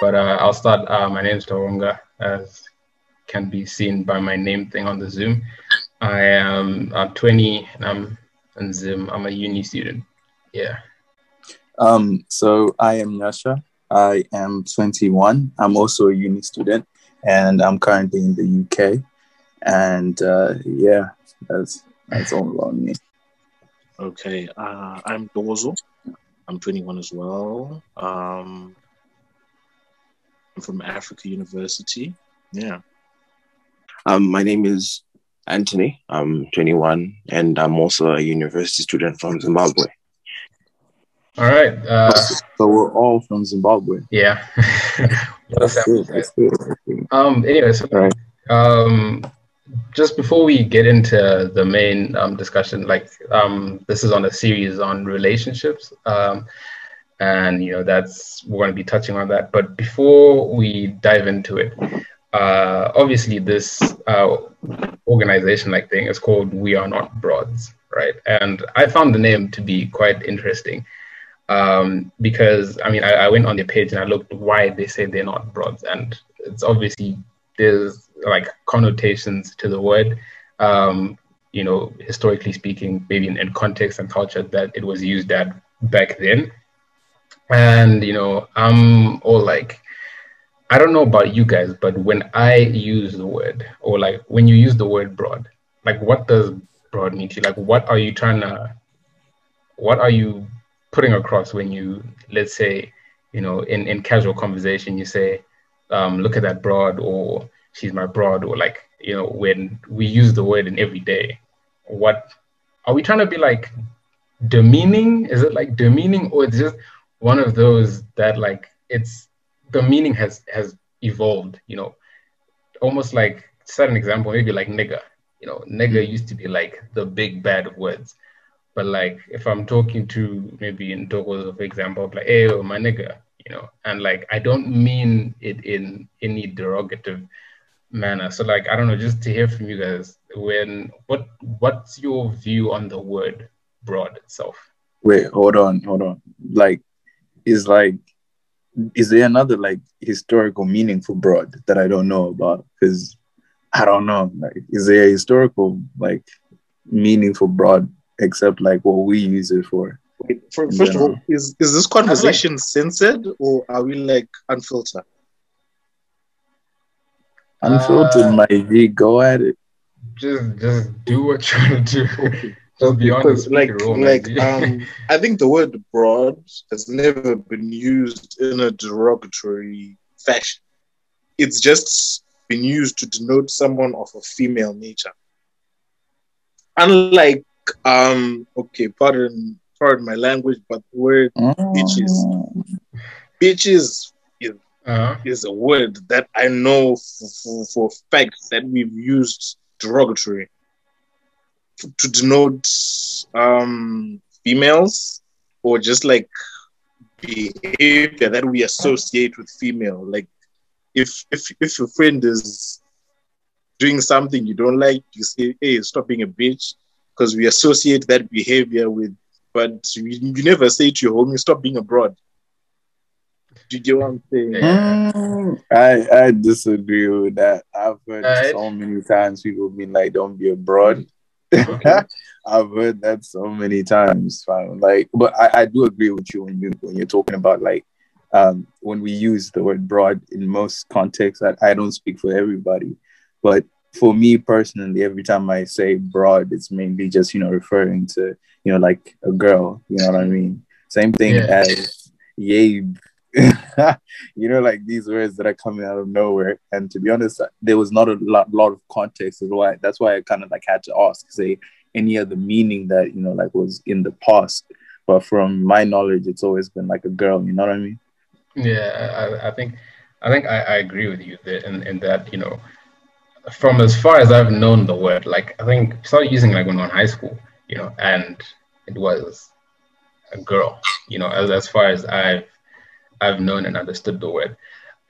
But uh, I'll start. Uh, my name is Tawonga, as can be seen by my name thing on the Zoom. I am I'm 20 and I'm in Zoom. I'm a uni student. Yeah. Um, so I am Yasha. I am 21. I'm also a uni student and I'm currently in the UK. And uh, yeah, that's that's all about me. Okay, uh, I'm Dozo. I'm 21 as well. Um, I'm from Africa University. Yeah. Um, my name is Anthony. I'm 21 and I'm also a university student from Zimbabwe. All right. Uh, so we're all from Zimbabwe. Yeah. That's good. That's good. Um. Anyway, so, All right. um, just before we get into the main um, discussion, like um, this is on a series on relationships, um, and you know that's we're going to be touching on that. But before we dive into it, uh, obviously this uh, organization like thing is called We Are Not Broads, right? And I found the name to be quite interesting um, because I mean I, I went on their page and I looked why they say they're not broads, and it's obviously there's like connotations to the word. Um, you know, historically speaking, maybe in, in context and culture that it was used at back then. And you know, I'm all like, I don't know about you guys, but when I use the word, or like when you use the word broad, like what does broad mean to you? Like what are you trying to, what are you putting across when you, let's say, you know, in, in casual conversation, you say, um, look at that broad, or she's my broad, or like, you know, when we use the word in every day, what are we trying to be like demeaning? Is it like demeaning, or it's just one of those that like it's the meaning has has evolved, you know, almost like set an example, maybe like nigger. You know, nigger used to be like the big bad words. But like if I'm talking to maybe in Togo, for example, like, hey, oh, my nigga, you know, and like I don't mean it in any derogative manner. So like I don't know, just to hear from you guys, when what what's your view on the word broad itself? Wait, hold on, hold on. Like, is like, is there another like historical meaning for broad that I don't know about? Because I don't know. Like, is there a historical like meaning for broad except like what we use it for? Wait, for, first of all, is is this conversation censored or are we like unfiltered? Unfiltered, Uh, my G, go at it. Just just do what you're gonna do. Okay. Just be honest. Because like like um I think the word broad has never been used in a derogatory fashion. It's just been used to denote someone of a female nature. Unlike um okay, pardon pardon my language, but the word Bitches. Mm. bitches is uh, is a word that I know for, for, for fact that we've used derogatory to denote um, females or just like behavior that we associate with female. Like if if if your friend is doing something you don't like, you say, "Hey, stop being a bitch," because we associate that behavior with. But you, you never say to your homie, "Stop being a broad." Do you get what I'm saying? Yeah. Mm, I I disagree with that. I've heard Alright. so many times people being like, "Don't be a broad." Okay. I've heard that so many times. fam. Like, but I, I do agree with you when you when you're talking about like um, when we use the word broad in most contexts. I, I don't speak for everybody, but for me personally, every time I say broad, it's mainly just you know referring to you know like a girl. You know what I mean? Same thing Yeah. as yabe. you know, like these words that are coming out of nowhere. And to be honest, there was not a lot, lot of context as why that's why I kind of like had to ask, say any other meaning that you know like was in the past. But from my knowledge, it's always been like a girl. You know what I mean? Yeah, I, I think I think I, I agree with you that in, in that, you know, from as far as I've known the word, like I think started using like when I was in high school, you know, and it was a girl, you know, as, as far as I've I've known and understood the word.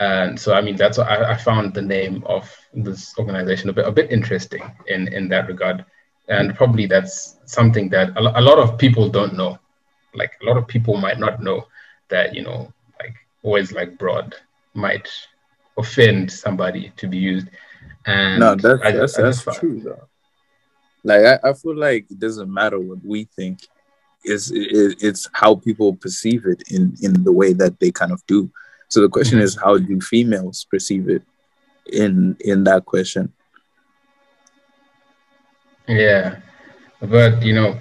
And so I mean that's why I, I found the name of this organization a bit a bit interesting in, in that regard. And probably that's something that a, a lot of people don't know. Like a lot of people might not know that, you know, like always like broad might offend somebody to be used. And no, that's I that's, I that's true though. Like I, I feel like it doesn't matter what we think. Is it, it's how people perceive it in in the way that they kind of do. So the question is, how do females perceive it in in that question? Yeah, but you know,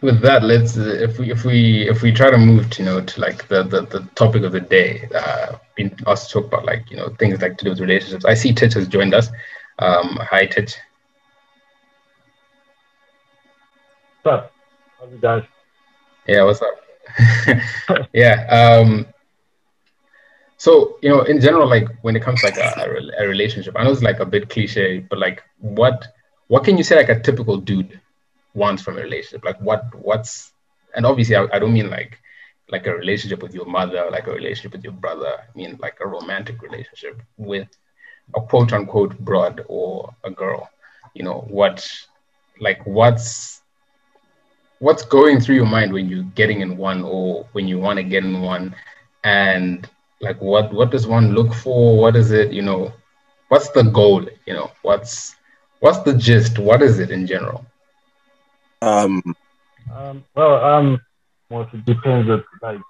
with that, let's uh, if we if we if we try to move to you know to like the the, the topic of the day, uh, been asked to talk about like you know things like to do with relationships. I see Titch has joined us. Um, hi Titch. What's up? How's it? Yeah, what's up? yeah. Um, so you know, in general, like when it comes to like a, a, a relationship, I know it's like a bit cliche, but like what what can you say like a typical dude wants from a relationship? Like what what's and obviously I, I don't mean like like a relationship with your mother, like a relationship with your brother. I mean like a romantic relationship with a quote unquote broad or a girl. You know what like what's what's going through your mind when you're getting in one or when you want to get in one and like what what does one look for what is it you know what's the goal you know what's what's the gist what is it in general Um, Um, well, um, well, it depends on like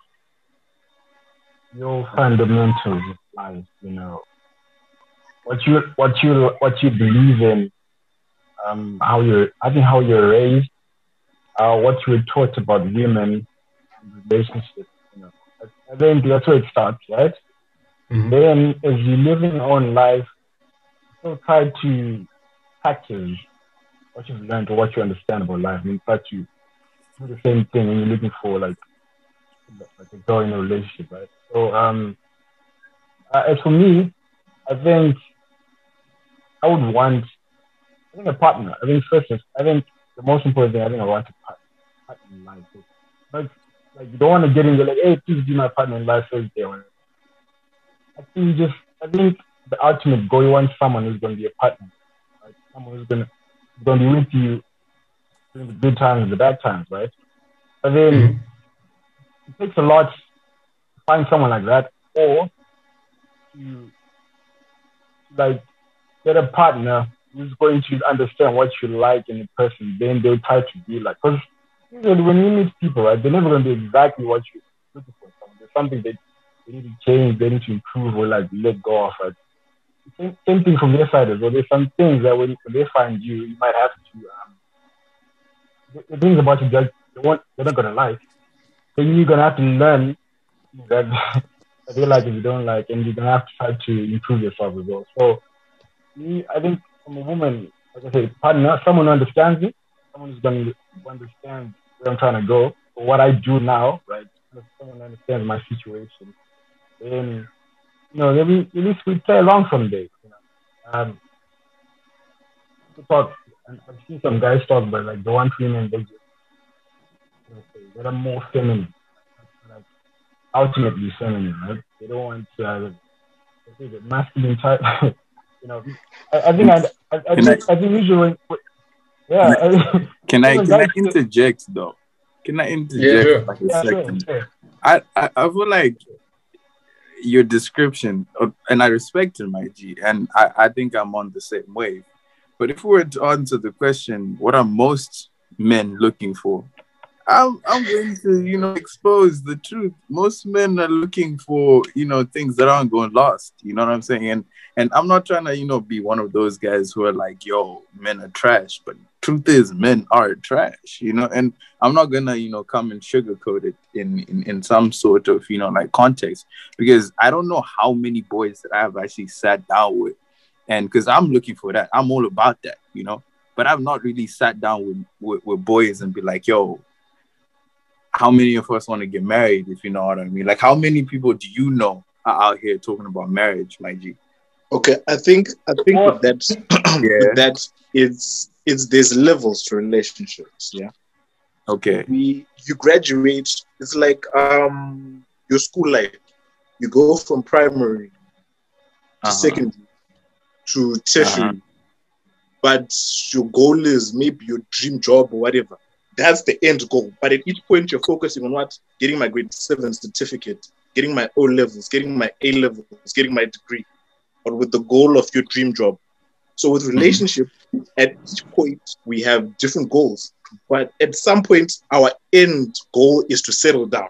your fundamentals of life. You know, what you what you what you believe in. Um, how you're, I think how you're raised, uh, what you were taught about women, and relationships. You know, I, think that's where it starts, right? Mhm. Then, as you live in your own life, still try to package what you've learned or what you understand about life, and try to do the same thing when you're looking for like like a girl in a relationship, right? So, um, uh, as for me, I think I would want, I think a partner. I think first, is- I think the most important thing, I think I want a in life. So, like, like you don't want to get in there like, hey, please be my partner in life day. or. I think just, I think the ultimate goal, you want someone who's going to be a partner, right? Someone who's going to, going to be with you during the good times and the bad times, right? But then Mhm. it takes a lot to find someone like that, or to like get a partner who's going to understand what you like in a person. Then they'll try to be like, because when you meet people, right, they're never going to be exactly what you're looking for. There's something that they need to change, they need to improve, or like let go of. Right? Same, same thing from their side as well. There's some things that when, they find you, you might have to. Um, the, the things about you that they want, they're not gonna like. Then you're gonna have to learn that, that they like and you don't like, and you're gonna have to try to improve yourself as well. So, me, I think from a woman, like I say, partner, someone who understands you, someone who's gonna understand where I'm trying to go, or what I do now, right? Someone understands my situation. Then, you know, then we, at least we play along someday. You know, um, talk. And I've seen some guys talk about like the one women they just you know, are more feminine, like ultimately feminine, right? They don't want to uh, they say the masculine type. you know, I, I think I, I, I, think, I, think usually, yeah, Can I can I guys- interject though? Can I Yeah, interject sure. like a yeah, sure, sure. I, I I feel like your description, of, and I respect it, my G, and I, I think I'm on the same wave. But if we were to answer the question, what are most men looking for? I'm I'm going to you know expose the truth. Most men are looking for you know things that aren't going lost. You know what I'm saying? And and I'm not trying to you know be one of those guys who are like, yo, men are trash. But truth is, men are trash. You know, and I'm not gonna, you know, come and sugarcoat it in, in in some sort of, you know, like context because I don't know how many boys that I have actually sat down with, and because I'm looking for that, I'm all about that, you know. But I've not really sat down with with, with boys and be like, yo, how many of us want to get married? If you know what I mean, like how many people do you know are out here talking about marriage, my G? Okay, I think I think Well- with that Yeah. with that it's it's there's levels to relationships. Yeah, Okay. we you graduate. It's like um your school life. You go from primary to Uh-huh. secondary to tertiary, but your goal is maybe your dream job or whatever. That's the end goal. But at each point, you're focusing on what getting my grade seven certificate, getting my O levels, getting my A levels, getting my degree, but with the goal of your dream job. So with Mm-hmm. relationship, at each point we have different goals, but at some point our end goal is to settle down.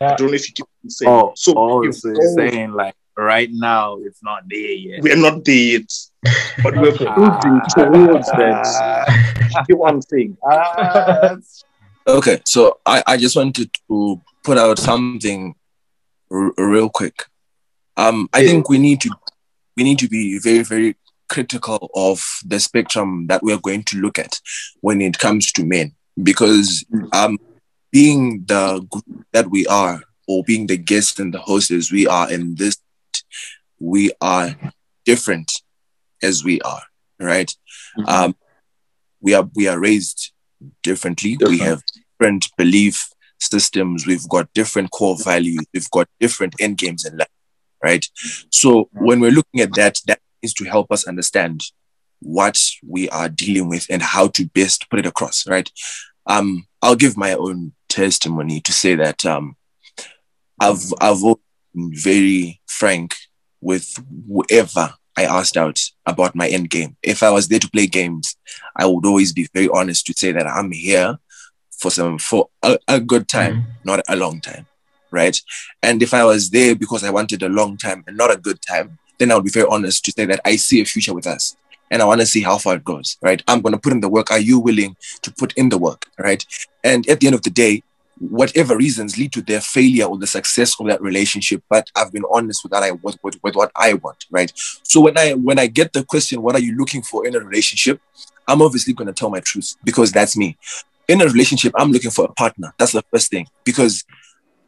I don't know if you keep saying. Oh, so oh, we've so you're all- saying like right now it's not there yet. we're not there yet, but we're Okay. moving towards that. Ah, You know what I'm saying? ah, that's- Okay, so I, I just wanted to put out something r- real quick. Um, I Yeah. think we need to we need to be very very critical of the spectrum that we are going to look at when it comes to men, because um, being the group that we are, or being the guests and the hosts we are in this, we are different as we are, right? Mhm. Um, we are we are raised differently. We have different belief systems. We've got different core values. We've got different end games in life, right? So when we're looking at that, that is to help us understand what we are dealing with and how to best put it across, right? Um, I'll give my own testimony to say that um, I've I've been very frank with whoever I asked out about my end game. If I was there to play games, I would always be very honest to say that I'm here for some for a, a good time, not a long time, right? And if I was there because I wanted a long time and not a good time, then I would be very honest to say that I see a future with us. And I want to see how far it goes, right? I'm going to put in the work. Are you willing to put in the work, right? And at the end of the day, whatever reasons lead to their failure or the success of that relationship, but I've been honest with that I with, with, with what I want, right? So when I when I get the question, what are you looking for in a relationship? I'm obviously going to tell my truth because that's me. In a relationship, I'm looking for a partner. That's the first thing because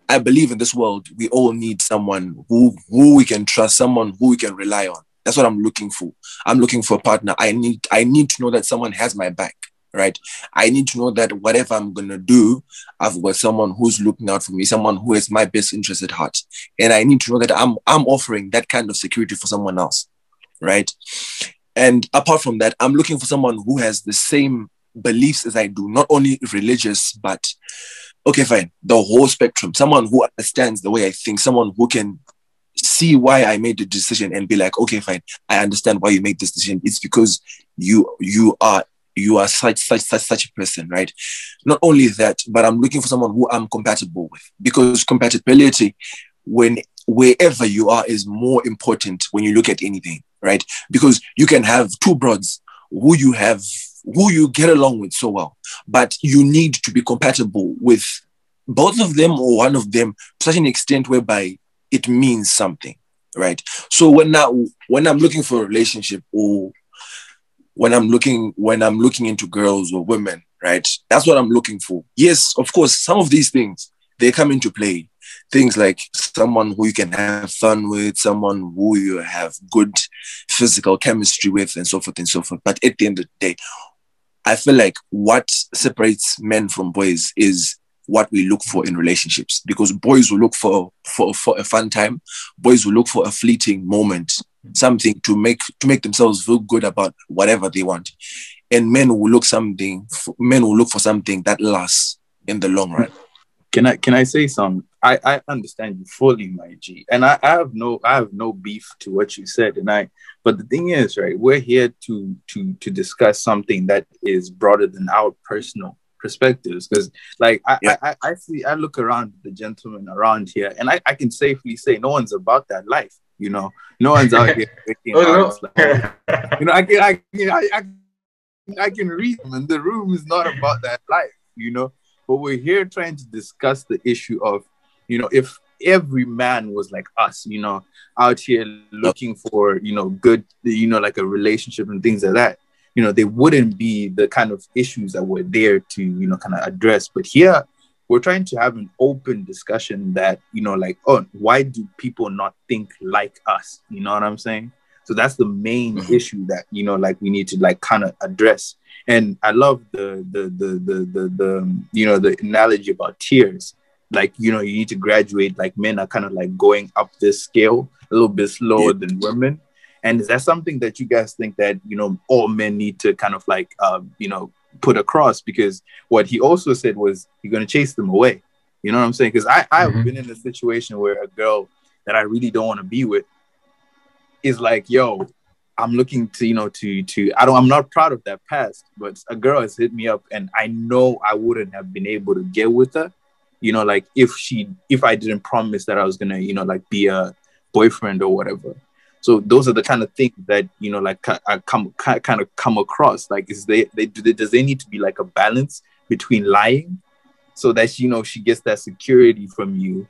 I believe in this world we all need someone who who we can trust, someone who we can rely on. That's what I'm looking for. I'm looking for a partner. I need I need to know that someone has my back, right? I need to know that whatever I'm gonna do, I've got someone who's looking out for me, someone who has my best interest at heart, and I need to know that I'm I'm offering that kind of security for someone else, right? And apart from that, I'm looking for someone who has the same beliefs as I do, not only religious, but okay, fine, the whole spectrum. Someone who understands the way I think, someone who can see why I made the decision and be like, okay, fine, I understand why you made this decision. It's because you you are you are such such such such a person, right? Not only that, but I'm looking for someone who I'm compatible with because compatibility, when wherever you are, is more important when you look at anything, right? Because you can have two broads who you have who you get along with so well, but you need to be compatible with both of them or one of them to such an extent whereby it means something, right? So when now when I'm looking for a relationship or when I'm looking when I'm looking into girls or women, right? That's what I'm looking for. Yes, of course, some of these things they come into play. Things like someone who you can have fun with, someone who you have good physical chemistry with, and so forth and so forth. But at the end of the day, I feel like what separates men from boys is what we look for in relationships. Because boys will look for, for for a fun time. Boys will look for a fleeting moment. Something to make to make themselves feel good about whatever they want. And men will look something men will look for something that lasts in the long run Can I can I say something? I, I understand you fully, my G. And I, I have no I have no beef to what you said. And I but the thing is, right, we're here to to to discuss something that is broader than our personal perspectives. Because like I, Yeah. I, I I see I look around the gentlemen around here and I, I can safely say no one's about that life, you know. No one's out here Oh, no. like- you know, I can, I, can- I, I, I can read them, and the room is not about that life, you know. But we're here trying to discuss the issue of, you know, if every man was like us, you know, out here looking for, you know, good, you know, like a relationship and things like that, you know, they wouldn't be the kind of issues that we're there to, you know, kind of address. But here, we're trying to have an open discussion that, you know, like, oh, why do people not think like us? You know what I'm saying? So that's the main Mhm. issue that you know, like we need to like kind of address. And I love the the the the the, the um, you know the analogy about tiers. Like you know, you need to graduate. Like men are kind of like going up this scale a little bit slower than women. And is that something that you guys think that you know all men need to kind of like um, you know put across? Because what he also said was you're going to chase them away. You know what I'm saying? Because I I've Mhm. been in a situation where a girl that I really don't want to be with is like, yo, I'm looking to you know to to I don't I'm not proud of that past, but a girl has hit me up and I know I wouldn't have been able to get with her, you know, like if she if I didn't promise that I was gonna you know like be a boyfriend or whatever. So those are the kind of things that you know like I come kind of come across. Like is they they they, does there need to be like a balance between lying so that you know she gets that security from you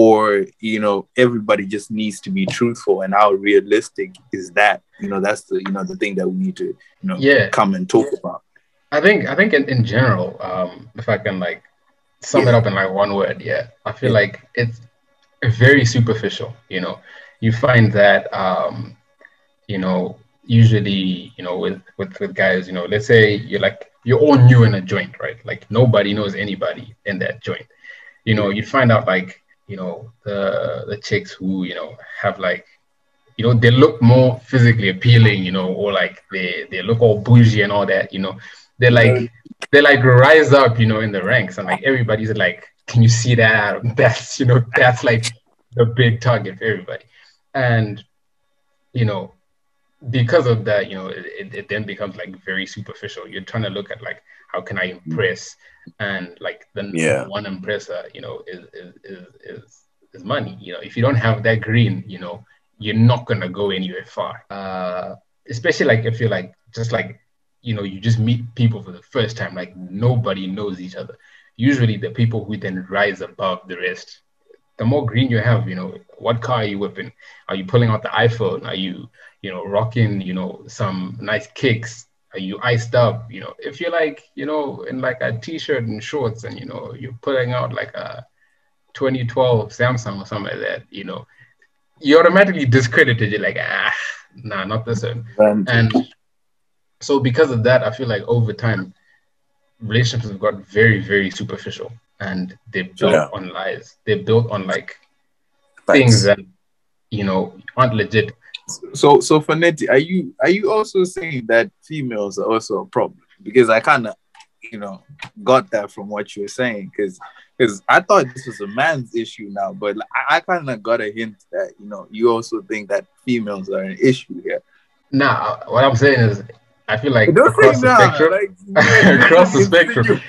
or you know everybody just needs to be truthful and how realistic is that you know that's the you know the thing that we need to you know Yeah. come and talk about I think I think in, in general, um, if I can like sum it up in like one word, yeah, I feel Yeah. like it's very superficial. You know, you find that um, you know usually you know with, with with guys, you know, let's say you're like you're all new in a joint, right? Like nobody knows anybody in that joint. You know, you find out like you know the the chicks who you know have like you know they look more physically appealing, you know, or like they they look all bougie and all that, you know They're like they like rise up, you know, in the ranks, and like everybody's like, "Can you see that? That's you know, that's like the big target for everybody." And you know, because of that, you know, it, it, it then becomes like very superficial. You're trying to look at like how can I impress, and like the Yeah. one impressor, you know, is is is is, is money. You know, if you don't have that green, you know, you're not gonna go anywhere far. Uh, especially like if you're like just like you know you just meet people for the first time like nobody knows each other usually the people who then rise above the rest the more green you have you know what car are you whipping are you pulling out the iphone are you you know rocking you know some nice kicks you iced up you know if you're like you know in like a t-shirt and shorts and you know you're putting out like a 2012 samsung or something like that you know you're automatically discredited you're like ah nah not this one and and so because of that, I feel like over time, relationships have got very, very superficial and they're built Yeah. on lies. They're built on like Facts. things that you know aren't legit. So so Fanetti, are you are you also saying that females are also a problem because i kind of you know got that from what you were saying because because i thought this was a man's issue now but i, I kind of got a hint that you know you also think that females are an issue here Now, what I'm saying is, I feel like Don't across the nah, spectrum, like, Across the spectrum.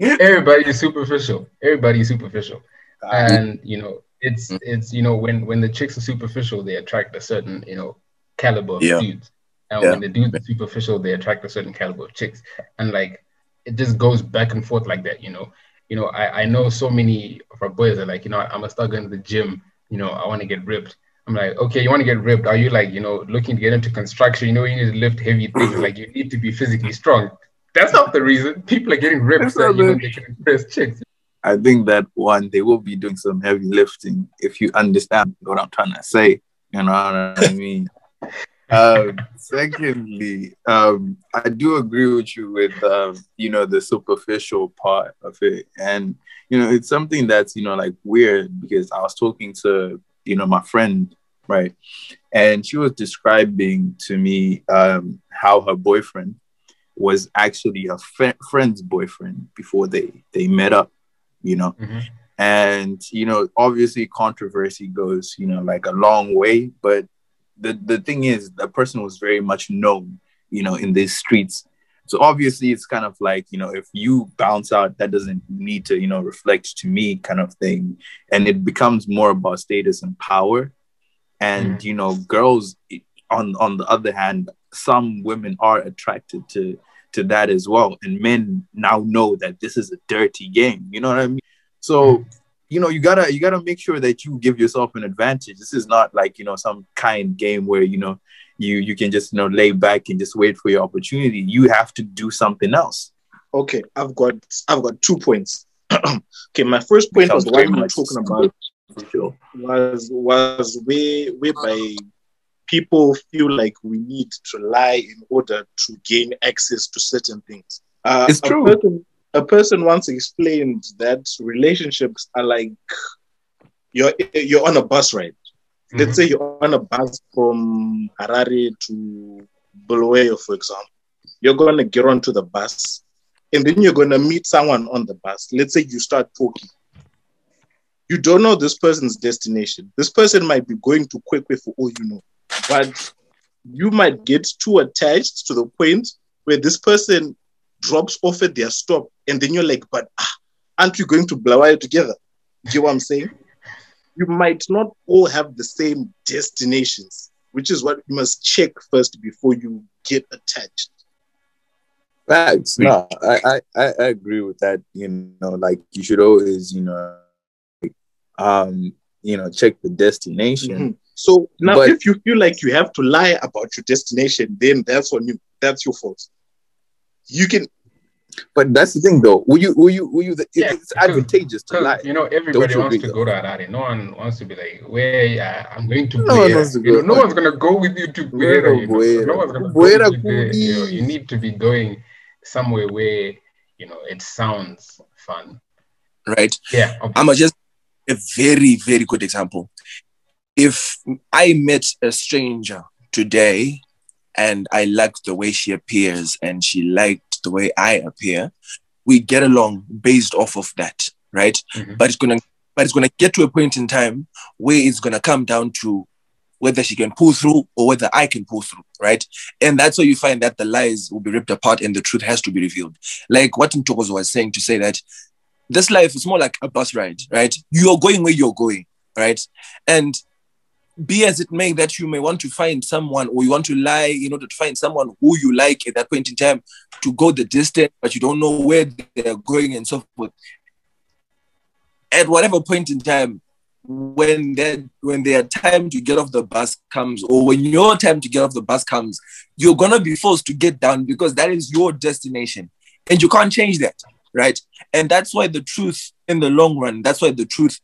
everybody is superficial. Everybody is superficial. Uh, and you know it's it's you know when when the chicks are superficial they attract a certain you know caliber of Yeah. dudes. And Yeah. when the dudes are superficial they attract a certain caliber of chicks. And like it just goes back and forth like that you know. You know i i know so many of our boys are like you know i'm gonna start going to the gym you know i want to get ripped. I'm like okay you want to get ripped? Are you like you know looking to get into construction? You know you need to lift heavy things like you need to be physically strong. That's not the reason. People are getting ripped so you know they can impress chicks I think that one, they will be doing some heavy lifting if you understand what I'm trying to say. You know what I mean? um, secondly, um, I do agree with you with, um, you know, the superficial part of it. And, you know, it's something that's, you know, like weird because I was talking to, you know, my friend, right? And she was describing to me um, how her boyfriend was actually a friend's boyfriend before they they met up you know? Mhm. and you know obviously controversy goes you know like a long way but the the thing is the person was very much known you know in these streets. So obviously it's kind of like you know if you bounce out that doesn't need to you know reflect to me kind of thing. And it becomes more about status and power. And you know girls on on the other hand some women are attracted to to that as well. And men now know that this is a dirty game. You know what i mean? So mm. you know you gotta you gotta make sure that you give yourself an advantage. This is not like you know some kind game where you know you you can just you know lay back and just wait for your opportunity. You have to do something else. Okay, I've got I've got two points. okay, my first point was what we were talking about sure. was was where whereby people feel like we need to lie in order to gain access to certain things. Uh, It's a true. Person, a person once explained that relationships are like you're you're on a bus ride. Let's say you're on a bus from Harare to Bulawayo, for example. You're going to get onto the bus, and then you're going to meet someone on the bus. Let's say you start talking, You don't know this person's destination. This person might be going to Kwekwe for all you know, but you might get too attached to the point where this person drops off at their stop, and then you're like, but ah, aren't we going to Bulawayo together? You know what I'm saying? You might not all have the same destinations, which is what you must check first before you get attached. Facts. No, I, I, I agree with that. You know, like you should always, you know, um, you know, check the destination. Mm-hmm. So now, but, if you feel like you have to lie about your destination, then that's on you. That's your fault. You can but that's the thing, though. Will you? Will you? Will you? Yeah, it's advantageous to lie. You know, everybody wants to go to Harare. No one wants to be like, where yeah, I'm going to. No, one wants to go. No one's gonna go with you to Buera. You know? No one's gonna go with you, you, know, you need to be going somewhere where you know it sounds fun. Right. Yeah. Okay. I'm just a very very good example. If I met a stranger today and I liked the way she appears and she liked the way I appear, we get along based off of that, right? Mm-hmm. But it's gonna but it's gonna get to a point in time where it's gonna come down to whether she can pull through or whether I can pull through, right? And that's where you find that the lies will be ripped apart and the truth has to be revealed. Like what Ntokos was saying to say that this life is more like a bus ride, right? You're going where you're going, right? And be as it may that you may want to find someone or you want to lie in order to find someone who you like at that point in time to go the distance, but you don't know where they're going and so forth. At whatever point in time, when that when their time to get off the bus comes, or when your time to get off the bus comes, you're gonna be forced to get down because that is your destination. And you can't change that, right? And that's why the truth in the long run, that's why the truth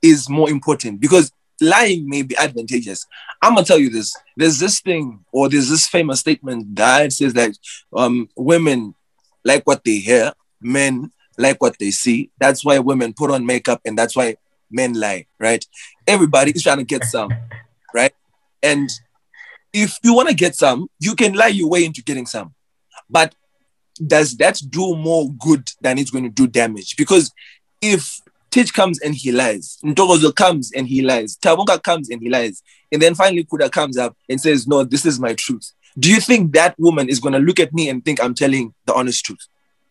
is more important because lying may be advantageous. I'm gonna tell you this. There's this thing, or there's this famous statement that says that um, women like what they hear, men like what they see. That's why women put on makeup, and that's why men lie. Right? Everybody is trying to get some, right? And if you want to get some, you can lie your way into getting some. But does that do more good than it's going to do damage? Because if Titch comes and he lies. Ntokozo comes and he lies. Tawonga comes and he lies. And then finally Kuda comes up and says, No, this is my truth. Do you think that woman is going to look at me and think I'm telling the honest truth?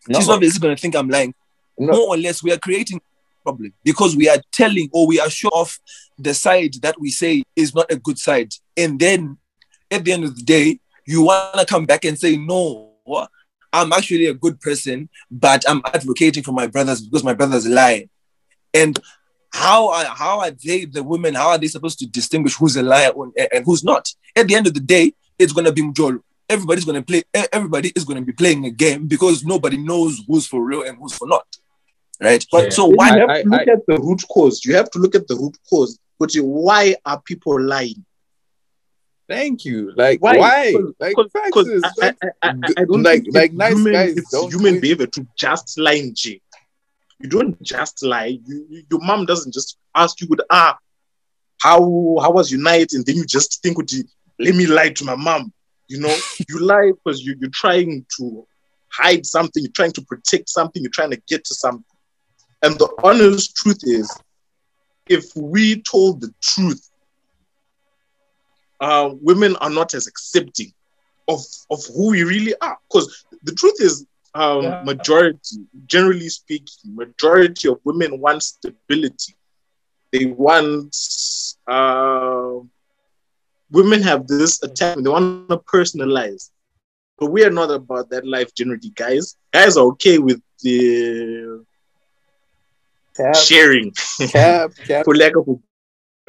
No. She's obviously going to think I'm lying. No. More or less, we are creating a problem because we are telling or we are sure of the side that we say is not a good side. And then at the end of the day, you want to come back and say, No, I'm actually a good person, but I'm advocating for my brothers because my brothers lie. And how are how are they the women? How are they supposed to distinguish who's a liar and who's not? At the end of the day, it's gonna be Mjolo. Everybody's gonna play. Everybody is gonna be playing a game because nobody knows who's for real and who's for not. Right. But yeah. so why you have to look I, at the root cause? You have to look at the root cause. But why are people lying? Thank you. Like why? why? Like because I, I, I, I, don't like like nice human, guys. It's human behavior to just lie in G. You don't just lie. You, you, your mom doesn't just ask you, ah, how how was your night? And then you just think, with let me lie to my mom. You know, you lie because you, you're trying to hide something, you're trying to protect something, you're trying to get to something. And the honest truth is, if we told the truth, uh, women are not as accepting of, of who we really are. Because the truth is, um, yeah. majority, generally speaking, majority of women want stability. They want uh, women have this attachment. They want to personalize, but we are not about that life generally, guys. Guys are okay with the cap, sharing, cap, cap. for lack of a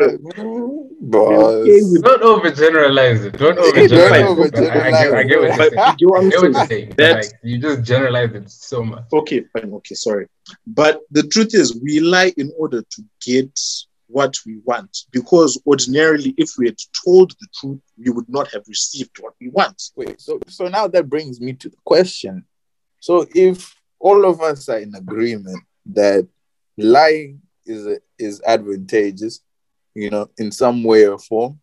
Mm-hmm. Boss. Don't overgeneralize it. Don't overgeneralize it. I, get, I get what you're saying. You, I get what you're saying. Like, you just generalize it so much. Okay, fine. Okay, sorry. But the truth is, we lie in order to get what we want. Because ordinarily, if we had told the truth, we would not have received what we want. Wait, so so now that brings me to the question. So if all of us are in agreement that lying is is advantageous you know, in some way or form,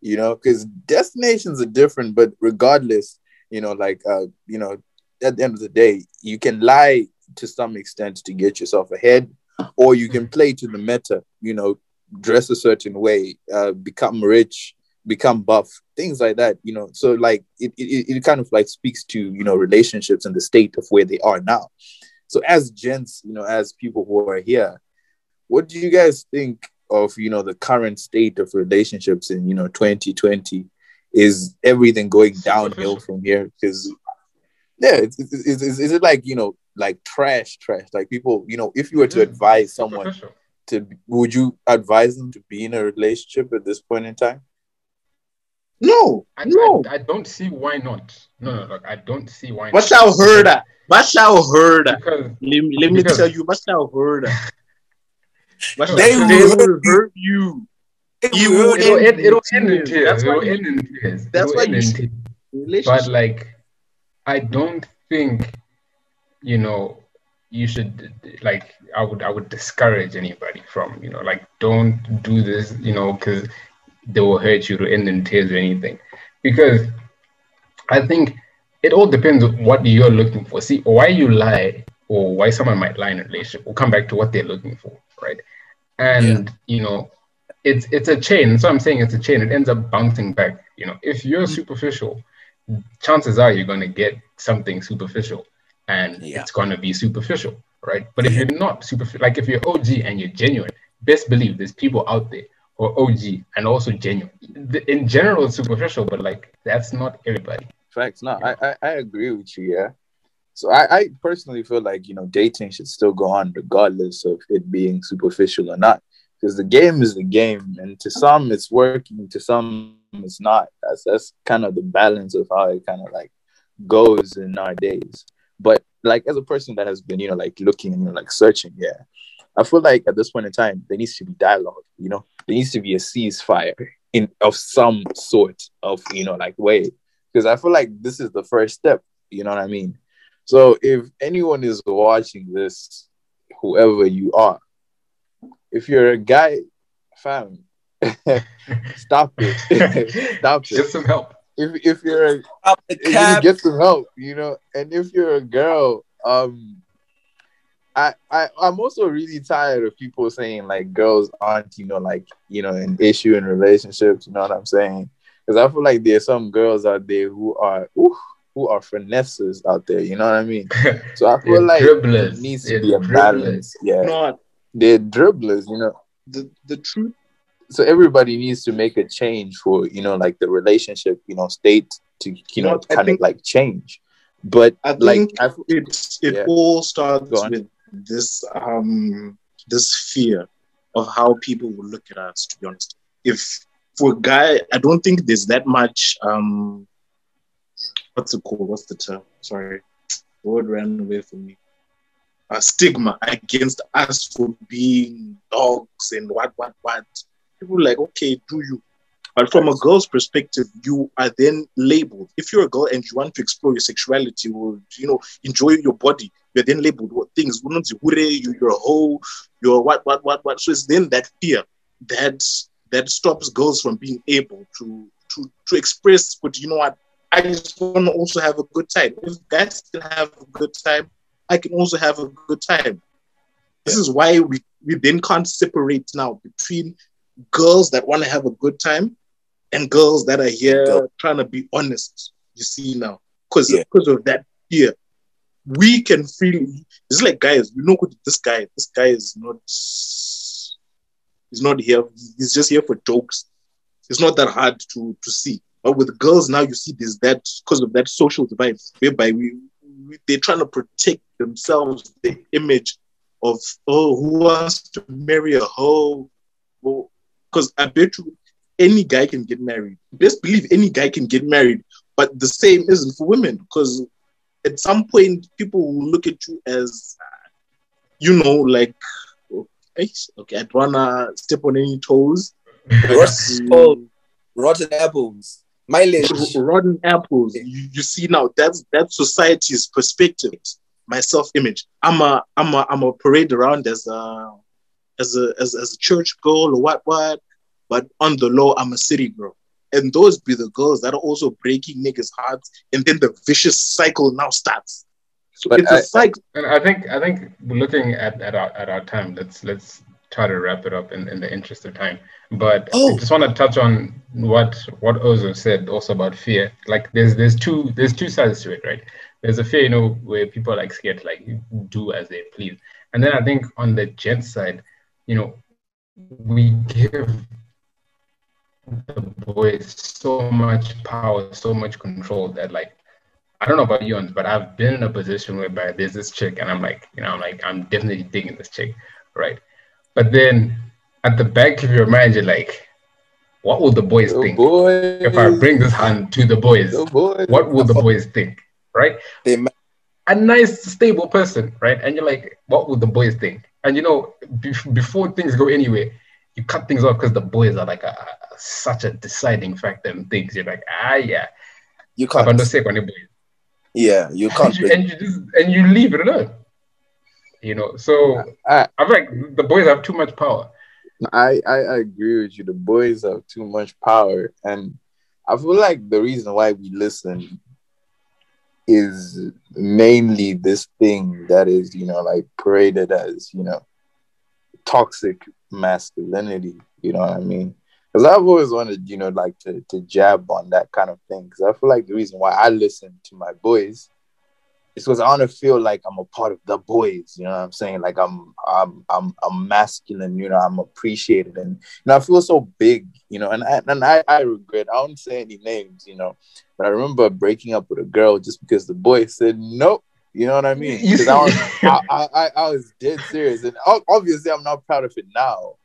you know, because destinations are different, but regardless, you know, like, uh, you know, at the end of the day, you can lie to some extent to get yourself ahead, or you can play to the meta, you know, dress a certain way, uh, become rich, become buff, things like that, you know. So like it, it, it kind of like speaks to, you know, relationships and the state of where they are now. So as gents, you know, as people who are here, what do you guys think of, you know, the current state of relationships in, you know, 2020? Is everything going downhill from here? Because yeah, is, is, is, is it like, you know, like trash, trash? Like people, you know, if you were to mm-hmm. advise someone to, would you advise them to be in a relationship at this point in time? No, I, no. I, I don't see why not. No, no, look, I don't see why But not. shall heard that. But shall heard that. Because Let, let me tell you, but shall heard they, will hurt you. You will it'll, end it, it'll end in tears. That's It'll you- end in tears. that's It'll why end you in tears. But like, I don't think, you know, you should like. I would I would discourage anybody from you know like don't do this you know because they will hurt you to end in tears or anything because I think it all depends on what you're looking for. See, why you lie or why someone might lie in a relationship will come back to what they're looking for, right? And you know, it's it's a chain. So I'm saying it's a chain. It ends up bouncing back. You know, if you're mm. superficial, chances are you're gonna get something superficial, and Yeah. it's gonna be superficial, right? But if you're not superficial, like if you're OG and you're genuine, best believe there's people out there who are OG and also genuine. The- In general, it's superficial, but like that's not everybody. Facts. No, I, I, I agree with you. Yeah. So I, I personally feel like you know dating should still go on regardless of it being superficial or not, because the game is the game, and to some it's working, to some it's not. That's that's kind of the balance of how it kind of like goes in our days. But like as a person that has been you know like looking and you know, like searching, yeah, I feel like at this point in time there needs to be dialogue. You know, there needs to be a ceasefire in of some sort of you know like way because I feel like this is the first step. You know what I mean? So if anyone is watching this, whoever you are, if you're a guy, fam, stop it, stop it. Get some help. If if you're a, Up the you get some help, you know, and if you're a girl, um. I, I I'm also really tired of people saying like girls aren't you know like you know an issue in relationships you know what I'm saying because I feel like there's some girls out there who are ooh, who are finesses out there. You know what I mean? So I feel like dribblers. there needs to They're be a dribblers. balance. Yeah, You know they're dribblers. You know, The the truth. so everybody needs to make a change for you know like the relationship you know state to you You know know, I kind of like change. But I like think I, f- it it Yeah. all starts with this um this fear of how people will look at us to be honest if for a guy i don't think there's that much um what's it called what's the term sorry the word ran away from me a stigma against us for being dogs and what what what people like okay do you but from a girl's perspective, you are then labeled. If you're a girl and you want to explore your sexuality or you know enjoy your body, you're then labeled what things. You're a hoe. You're what what what what. So it's then that fear that that stops girls from being able to to to express. But you know what? I just want to also have a good time. If guys can have a good time, I can also have a good time. This is why we we then can't separate now between girls that want to have a good time and girls that are here Girl. trying to be honest. You see now, because Yeah. because of that fear, we can feel. It's like guys, you know, what this guy, this guy is not. He's not here. He's just here for jokes. It's not that hard to to see. But with girls now, you see this that because of that social divide, whereby we, we they're trying to protect themselves, the image of oh, who wants to marry a hoe? Well, because I bet you any guy can get married. Best believe any guy can get married, but the same isn't for women because at some point people will look at you as, you know, like, okay, okay, I don't wanna step on any toes. Rotten apples. Mileage. rotten apples. You, you see now that's that's society's perspective, my self image. I'm a I'm a I'm a parade around as a as a as, as a church girl or what what, but on the low I'm a city girl. And those be the girls that are also breaking niggas' hearts, and then the vicious cycle now starts. But it's a I- cycle. And I think I think looking at, at our at our time, let's let's try to wrap it up in, in the interest of time. But Oh. I just want to touch on what what Ozo said also about fear. Like there's there's two there's two sides to it, right? There's a fear, you know, where people are like scared to like do as they please. And then I think on the gent side, you know, we give the boys so much power, so much control that like I don't know about you, but I've been in a position whereby there's this chick, and I'm like, you know, I'm like, I'm definitely digging this chick, right? But then at the back of your mind, you're like, what will the boys Oh think boy. if I bring this hand to the boys? Oh boy. What will the boys think, right? They A nice, stable person, right? And you're like, what will the boys think? And you know, bef- before things go anywhere, you cut things off because the boys are like a, a- such a deciding factor in things. You're like, ah, yeah, you can't. not sick on the boys Yeah, you can't. you, and you just and you leave it alone. You know, so I, I'm like the boys have too much power. I, I I agree with you. The boys have too much power, and I feel like the reason why we listen is mainly this thing that is, you know, like paraded as, you know, toxic masculinity. You know what I mean? Because I've always wanted, you know, like to to jab on that kind of thing. Because I feel like the reason why I listen to my boys is because I want to feel like I'm a part of the boys. You know what I'm saying? Like I'm I'm I'm I'm masculine. You know, I'm appreciated, and you know, I feel so big. You know, and I, and I I regret. I won't say any names. You know, but I remember breaking up with a girl just because the boy said nope. You know what I mean? You 'Cause I was I, I, I, was dead serious, and obviously I'm not proud of it now.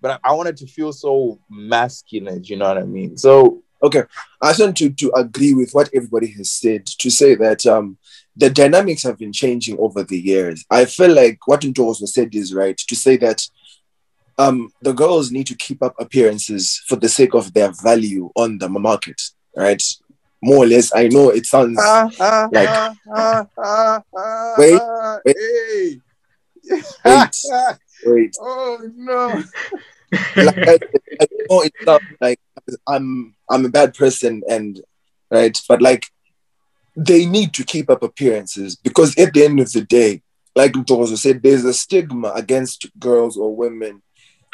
But I, I wanted to feel so masculine. You know what I mean? So Okay, I just want to, to agree with what everybody has said to say that um, the dynamics have been changing over the years. I feel like what Nto also said is right to say that um, the girls need to keep up appearances for the sake of their value on the market, right? More or less, I know it sounds ah, ah, Like- ah, ah, ah, ah, Wait, wait. hey. Wait. great. oh no! like, I, I know it sounds like I'm I'm a bad person and right, but like they need to keep up appearances because at the end of the day, like Ntozo said, there's a stigma against girls or women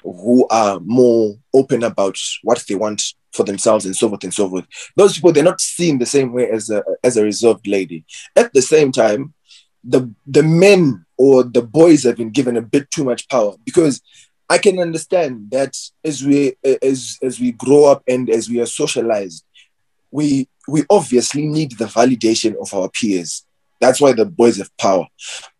who are more open about what they want for themselves and so forth and so forth. Those people they're not seen the same way as a as a reserved lady. At the same time, the the men or the boys have been given a bit too much power because I can understand that as we as as we grow up and as we are socialized, we we obviously need the validation of our peers. That's why the boys have power.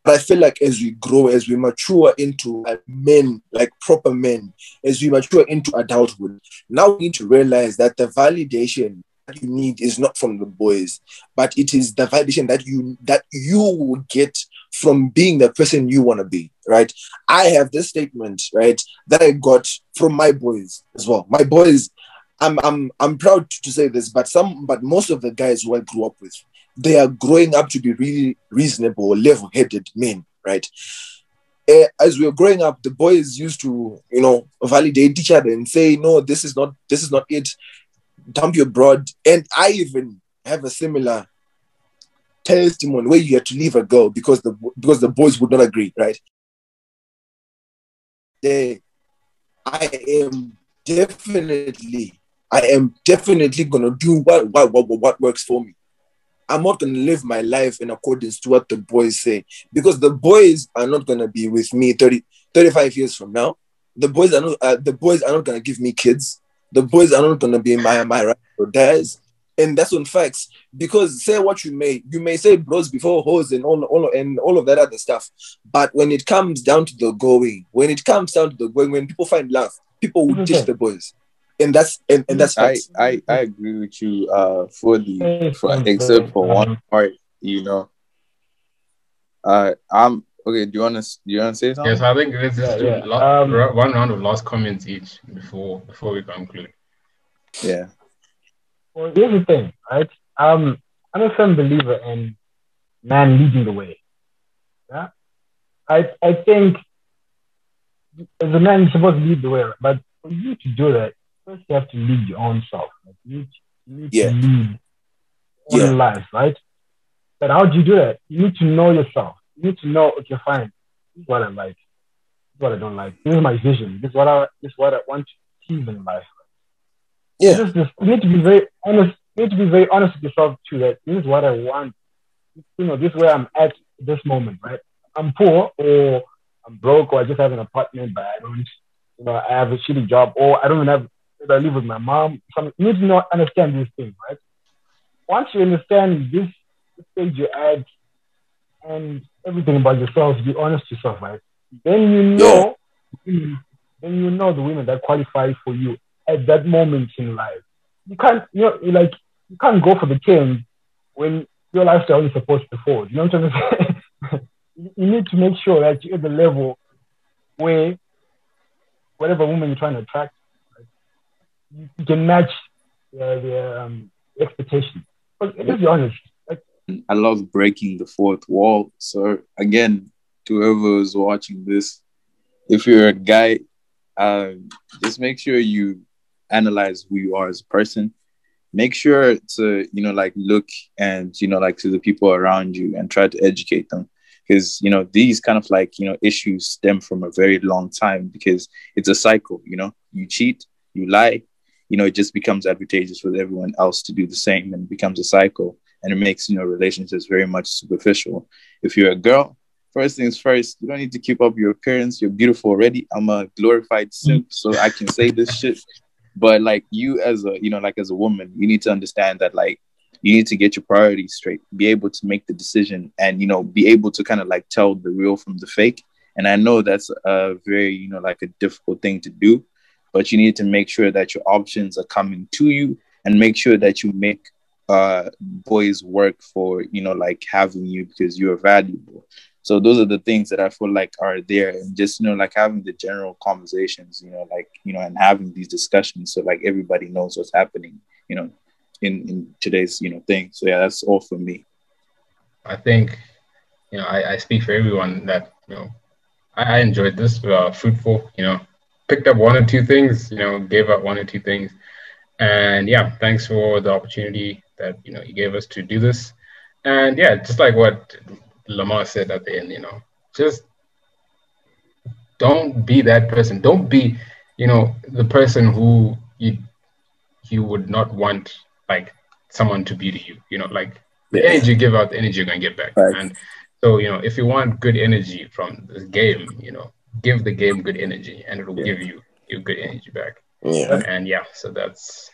But I feel like as we grow, as we mature into men, like proper men, as we mature into adulthood, now we need to realize that the validation that you need is not from the boys, but it is the validation that you that you will get from being the person you want to be, right? I have this statement, right, that I got from my boys as well. My boys, I'm I'm I'm proud to say this, but some but most of the guys who I grew up with, they are growing up to be really reasonable, level-headed men, right? Eh, As we were growing up, the boys used to, you know, validate each other and say, "No, this is not, this is not it." Dump your broad, and I even have a similar testimony where you had to leave a girl because the because the boys would not agree, right? They, I am definitely, I am definitely gonna do what what what, what works for me. I'm not gonna live my life in accordance to what the boys say because the boys are not gonna be with me 30, 35 years from now. The boys are not uh, the boys are not gonna give me kids. The boys are not gonna be my my right or dads. And that's on facts. Because say what you may, you may say bros before hoes and all, all and all of that other stuff. But when it comes down to the going, when it comes down to the going, when people find love, people will ditch the boys. And that's and, and that's I. I I agree with you uh fully, Yes, for, yes, except for um, one part. You know, uh, I'm okay. Do you want to do you want to say something? Yes, I think let's Yeah, do yeah. la- Um, one round of last comments each before before we conclude. Yeah. Well, here's the thing, right? Um, I'm a firm believer in man leading the way. Yeah, I I think as a man, you're supposed to lead the way, but for you to do that, first you have to lead your own self. Like you, need- you need Yeah. to lead your Yeah. life, right? But how do you do that? You need to know yourself. You need to know, okay, fine, this is what I like. This is what I don't like. This is my vision. This is what I this is what I want to achieve in life. Yeah. This is this, you need to be very honest. You need to be very honest with yourself too. That this is what I want. You know, this is where I'm at this moment, right? I'm poor or I'm broke or I just have an apartment, but I don't, you know, I have a shitty job or I don't even have, I live with my mom. Some, you need to know, understand these things, right? Once you understand this stage you're at and everything about yourself, be honest to yourself, right? Then you know, then you know the women that qualify for you at that moment in life. You can't, you know, like you can't go for the king when your lifestyle is supposed to fall. You know what I'm saying? you need to make sure that you're at the level where whatever woman you're trying to attract, you, can match their, their um, expectations. But let's be honest. Like, I love breaking the fourth wall. So again, to whoever is watching this, if you're a guy, uh, just make sure you analyze who you are as a person. Make sure to, you know, like look and, you know, like to the people around you and try to educate them because you know these kind of like you know issues stem from a very long time because it's a cycle you know you cheat you lie you know it just becomes advantageous for everyone else to do the same and it becomes a cycle. And it makes you know relationships very much superficial. If you're a girl first things first you don't need to keep up your appearance. You're beautiful already. I'm a glorified simp mm. so i can say this shit. But like you as a you know like as a woman you need to understand that like you need to get your priorities straight. Be able to make the decision and you know be able to kind of like tell the real from the fake. And i know that's a very you know like a difficult thing to do but you need to make sure that your options are coming to you and make sure that you make uh boys work for you know like having you because you're valuable so those are the things that i feel like are there and just you know like having the general conversations you know like you know and having these discussions so like everybody knows what's happening you know in in today's you know thing. So yeah, that's all for me. I think you know I, I speak for everyone that you know I, I enjoyed this uh, fruitful. You know, picked up one or two things. You know, gave up one or two things, and yeah, thanks for the opportunity that you know you gave us to do this. And yeah, just like what Lamar said at the end, you know, just don't be that person. Don't be, you know, the person who you you would not want like someone to be to you. You know, like the yeah. energy you give out, the energy you're gonna get back. Right. And so, you know, if you want good energy from this game, you know, give the game good energy and it'll yeah. give you your good energy back. Yeah. And yeah, so that's